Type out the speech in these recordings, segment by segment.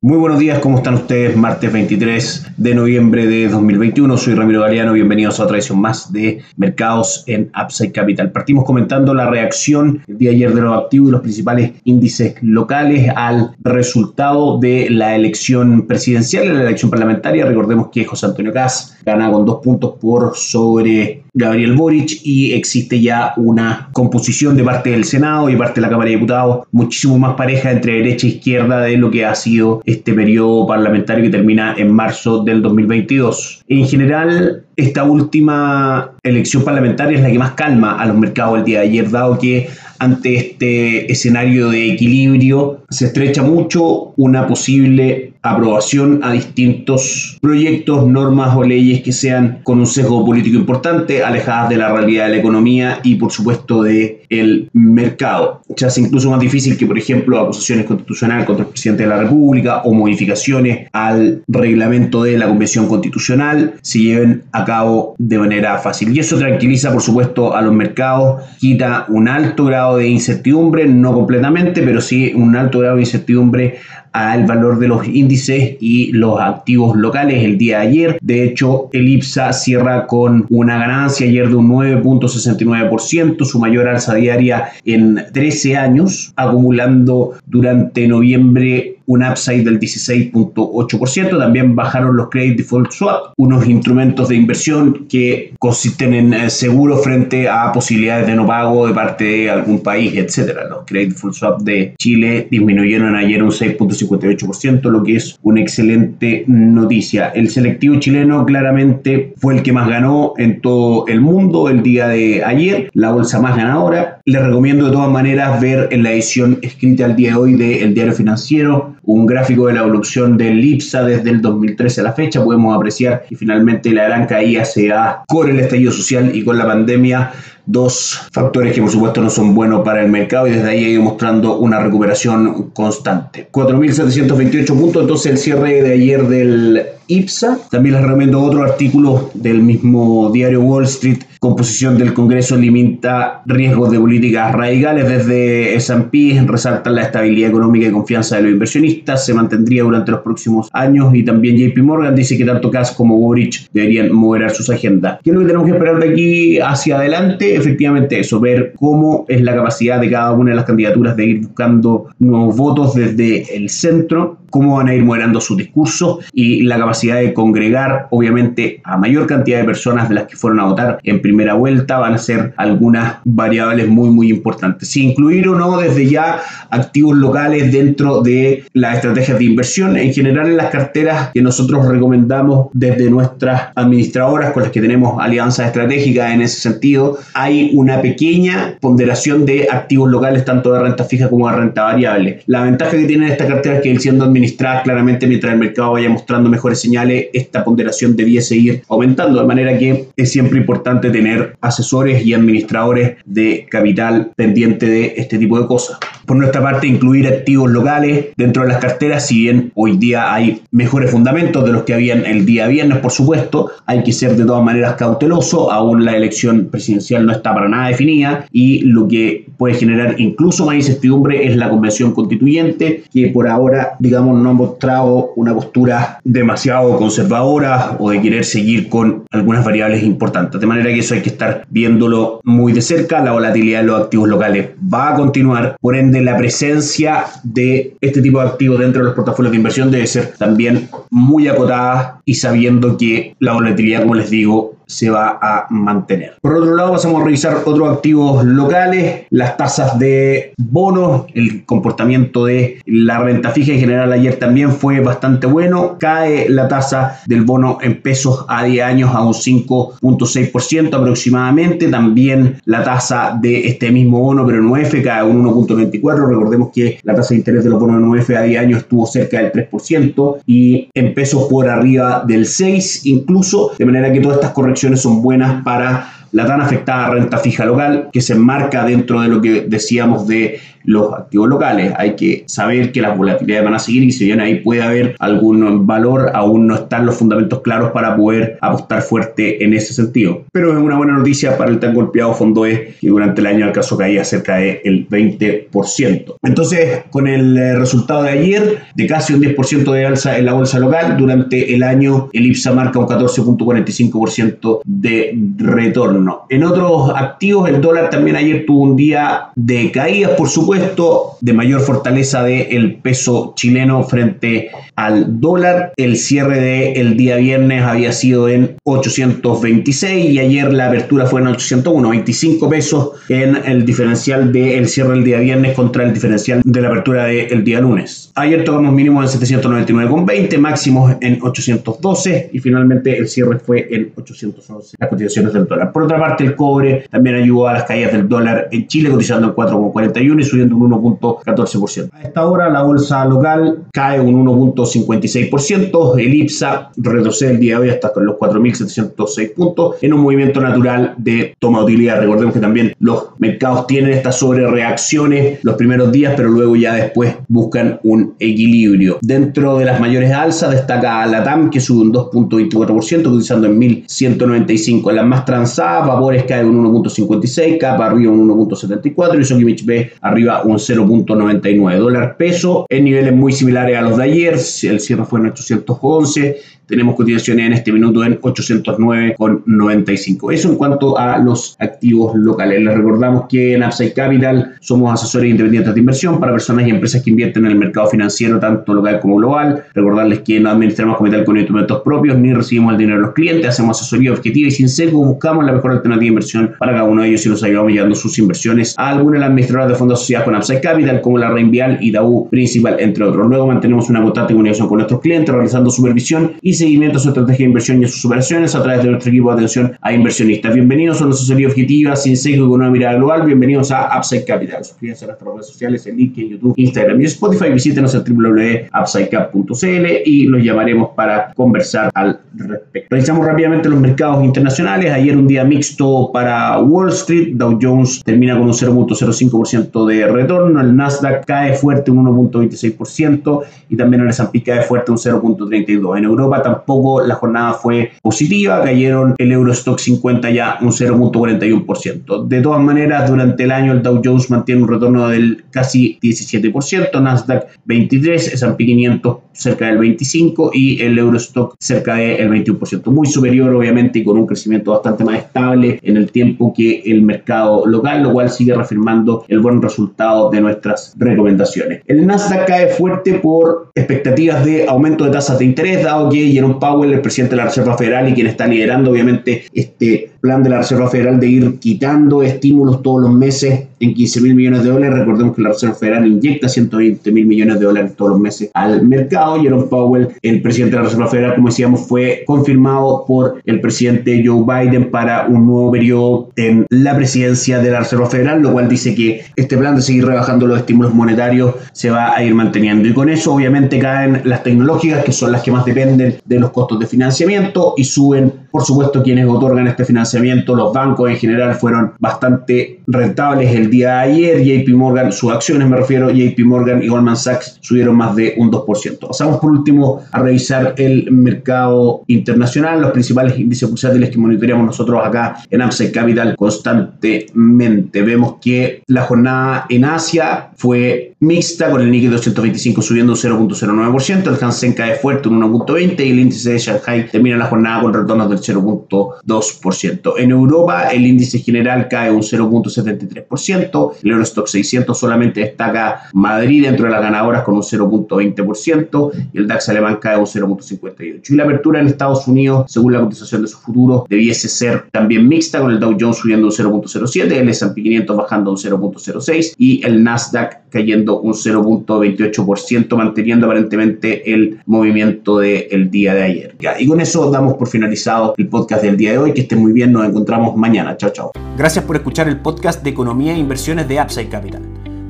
Muy buenos días, ¿cómo están ustedes? Martes 23 de noviembre de 2021, soy Ramiro Galeano, bienvenidos a otra edición más de Mercados en Upside Capital. Partimos comentando la reacción el día de ayer de los activos y los principales índices locales al resultado de la elección presidencial, de la elección parlamentaria. Recordemos que José Antonio Caz gana con dos puntos por sobre Gabriel Boric y existe ya una composición de parte del Senado y parte de la Cámara de Diputados muchísimo más pareja entre derecha e izquierda de lo que ha sido este periodo parlamentario que termina en marzo del 2022. En general, esta última elección parlamentaria es la que más calma a los mercados el día de ayer, dado que ante este escenario de equilibrio se estrecha mucho una posible aprobación a distintos proyectos, normas o leyes que sean con un sesgo político importante, alejadas de la realidad de la economía y por supuesto de el mercado. Se hace incluso más difícil que, por ejemplo, acusaciones constitucionales contra el presidente de la República o modificaciones al reglamento de la Convención Constitucional se lleven a cabo de manera fácil. Y eso tranquiliza, por supuesto, a los mercados, quita un alto grado de incertidumbre, no completamente, pero sí un alto grado de incertidumbre al valor de los índices y los activos locales el día de ayer. De hecho, el IPSA cierra con una ganancia ayer de un 9.69%, su mayor alza diaria en 13 años, acumulando durante noviembre un upside del 16.8%. También bajaron los credit default swap, unos instrumentos de inversión que consisten en eh, seguro frente a posibilidades de no pago de parte de algún país, etcétera. Los credit default swap de Chile disminuyeron ayer un 6.58%, lo que es una excelente noticia. El selectivo chileno claramente fue el que más ganó en todo el mundo el día de ayer, la bolsa más ganadora. Les recomiendo de todas maneras ver en la edición escrita al día de hoy del Diario Financiero un gráfico de la evolución del IPSA desde el 2013 a la fecha, podemos apreciar que finalmente la gran caída se da con el estallido social y con la pandemia, dos factores que por supuesto no son buenos para el mercado y desde ahí ha ido mostrando una recuperación constante. 4.728 puntos, entonces el cierre de ayer del IPSA. También les recomiendo otro artículo del mismo diario Wall Street. Composición del Congreso limita riesgos de políticas radicales. Desde S&P resaltan la estabilidad económica y confianza de los inversionistas. Se mantendría durante los próximos años. Y también JP Morgan dice que tanto Cass como Boric deberían moderar sus agendas. ¿Qué es lo que tenemos que esperar de aquí hacia adelante? Efectivamente eso, ver cómo es la capacidad de cada una de las candidaturas de ir buscando nuevos votos desde el centro cómo van a ir moderando su discurso y la capacidad de congregar, obviamente, a mayor cantidad de personas de las que fueron a votar en primera vuelta, van a ser algunas variables muy, muy importantes. Si incluir o no desde ya activos locales dentro de las estrategias de inversión, en general en las carteras que nosotros recomendamos desde nuestras administradoras con las que tenemos alianzas estratégicas en ese sentido, hay una pequeña ponderación de activos locales, tanto de renta fija como de renta variable. La ventaja que tiene esta cartera es que el siendo administrar claramente mientras el mercado vaya mostrando mejores señales, esta ponderación debiese ir aumentando, de manera que es siempre importante tener asesores y administradores de capital pendiente de este tipo de cosas. Por nuestra parte, incluir activos locales dentro de las carteras, si bien hoy día hay mejores fundamentos de los que habían el día viernes, por supuesto, hay que ser de todas maneras cauteloso, aún la elección presidencial no está para nada definida y lo que puede generar incluso más incertidumbre es la convención constituyente, que por ahora, digamos, no ha mostrado una postura demasiado conservadora o de querer seguir con algunas variables importantes. De manera que eso hay que estar viéndolo muy de cerca. La volatilidad de los activos locales va a continuar. Por ende, la presencia de este tipo de activos dentro de los portafolios de inversión debe ser también muy acotada y sabiendo que la volatilidad, como les digo, se va a mantener. Por otro lado, pasamos a revisar otros activos locales, las tasas de bonos, el comportamiento de la renta fija en general ayer también fue bastante bueno. Cae la tasa del bono en pesos a 10 años a un 5.6% aproximadamente. También la tasa de este mismo bono, pero en UF, cae a un 1.24. Recordemos que la tasa de interés de los bonos en UF a 10 años estuvo cerca del 3% y en pesos por arriba del 6 incluso, de manera que todas estas correcciones son buenas para la tan afectada renta fija local, que se enmarca dentro de lo que decíamos de los activos locales. Hay que saber que las volatilidades van a seguir y si bien ahí puede haber algún valor, aún no están los fundamentos claros para poder apostar fuerte en ese sentido. Pero es una buena noticia para el tan golpeado fondo E, que durante el año alcanzó caía cerca del 20%. Entonces, con el eh, resultado de ayer, de casi un 10% de alza en la bolsa local, durante el año el IPSA marca un 14.45% de retorno. En otros activos, el dólar también ayer tuvo un día de caídas, por supuesto, de mayor fortaleza del peso chileno frente al dólar. El cierre del día viernes había sido en 826 y ayer la apertura fue en 801, 25 pesos en el diferencial del cierre del día viernes contra el diferencial de la apertura del día lunes. Ayer tocamos mínimos en 799,20, máximos en 812 y finalmente el cierre fue en 811 las cotizaciones del dólar. Otra parte, el cobre también ayudó a las caídas del dólar en Chile, cotizando en 4,41 y subiendo un 1.14%. A esta hora la bolsa local cae un 1.56%, el IPSA retrocede el día de hoy hasta los 4.706 puntos en un movimiento natural de toma de utilidad. Recordemos que también los mercados tienen estas sobrereacciones los primeros días, pero luego ya después buscan un equilibrio. Dentro de las mayores alzas destaca la TAM que sube un 2.24%, utilizando en 1.195. En las más transadas, Vapores cae un 1.56, Capa arriba un 1.74 y Sokimich B arriba un 0.99 dólar peso en niveles muy similares a los de ayer. El cierre fue en 811 tenemos cotizaciones en este minuto en 809,95. Eso en cuanto a los activos locales. Les recordamos que en Upside Capital somos asesores independientes de inversión para personas y empresas que invierten en el mercado financiero, tanto local como global. Recordarles que no administramos capital con instrumentos propios ni recibimos el dinero de los clientes, hacemos asesoría objetiva y sin sesgo, buscamos la mejor alternativa de inversión para cada uno de ellos y los ayudamos llevando sus inversiones a alguna de las administradoras de fondos asociadas con Upside Capital, como la Reinvial y Principal, entre otros. Luego mantenemos una constante comunicación con nuestros clientes, realizando supervisión y seguimiento a su estrategia de inversión y a sus operaciones a través de nuestro equipo de atención a inversionistas. Bienvenidos a una asesoría objetiva, sin sesgo y con una mirada global. Bienvenidos a Upside Capital. Suscríbanse a nuestras redes sociales en LinkedIn, YouTube, Instagram y Spotify. Visítenos en www.upsidecap.cl y los llamaremos para conversar al respecto. Revisamos rápidamente los mercados internacionales. Ayer un día mixto para Wall Street. Dow Jones termina con un 0.05% de retorno. El Nasdaq cae fuerte un 1.26% y también el S&P cae fuerte un 0.32%. En Europa tampoco la jornada fue positiva, cayeron el Eurostock 50 ya un 0.41%. De todas maneras, durante el año el Dow Jones mantiene un retorno del casi 17%, Nasdaq 23, S&P 500 cerca del 25 y el Eurostock cerca del 21%, muy superior obviamente y con un crecimiento bastante más estable en el tiempo que el mercado local, lo cual sigue reafirmando el buen resultado de nuestras recomendaciones. El Nasdaq cae fuerte por expectativas de aumento de tasas de interés, dado que Powell el presidente de la Reserva Federal y quien está liderando obviamente este plan de la Reserva Federal de ir quitando estímulos todos los meses en 15 mil millones de dólares. Recordemos que la Reserva Federal inyecta 120 mil millones de dólares todos los meses al mercado. Jerome Powell, el presidente de la Reserva Federal, como decíamos, fue confirmado por el presidente Joe Biden para un nuevo periodo en la presidencia de la Reserva Federal, lo cual dice que este plan de seguir rebajando los estímulos monetarios se va a ir manteniendo. Y con eso obviamente caen las tecnológicas, que son las que más dependen de los costos de financiamiento, y suben, por supuesto, quienes otorgan este financiamiento. Los bancos en general fueron bastante rentables el día de ayer. JP Morgan, sus acciones me refiero, JP Morgan y Goldman Sachs subieron más de un 2%. Pasamos por último a revisar el mercado internacional, los principales índices bursátiles que monitoreamos nosotros acá en Upside Capital constantemente. Vemos que la jornada en Asia fue mixta, con el Nikkei 225 subiendo un 0.09%, el Hansen cae fuerte un 1.20% y el índice de Shanghai termina la jornada con retornos del 0.2%. En Europa el índice general cae un 0.73%, el Eurostock 600 solamente destaca Madrid dentro de las ganadoras con un 0.20% y el DAX alemán cae un 0.58%. Y la apertura en Estados Unidos, según la cotización de su futuro, debiese ser también mixta, con el Dow Jones subiendo un 0.07%, el S&P 500 bajando un 0.06% y el Nasdaq cayendo un 0.28%, manteniendo aparentemente el movimiento del día de ayer. y con eso damos por finalizado el podcast del día de hoy. Que estén muy bien, nos encontramos mañana. Chao, chao. Gracias por escuchar el podcast de Economía e Inversiones de Upside Capital.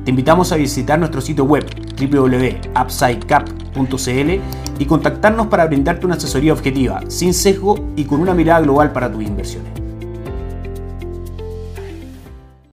Te invitamos a visitar nuestro sitio web www.upsidecap.cl y contactarnos para brindarte una asesoría objetiva, sin sesgo y con una mirada global para tus inversiones.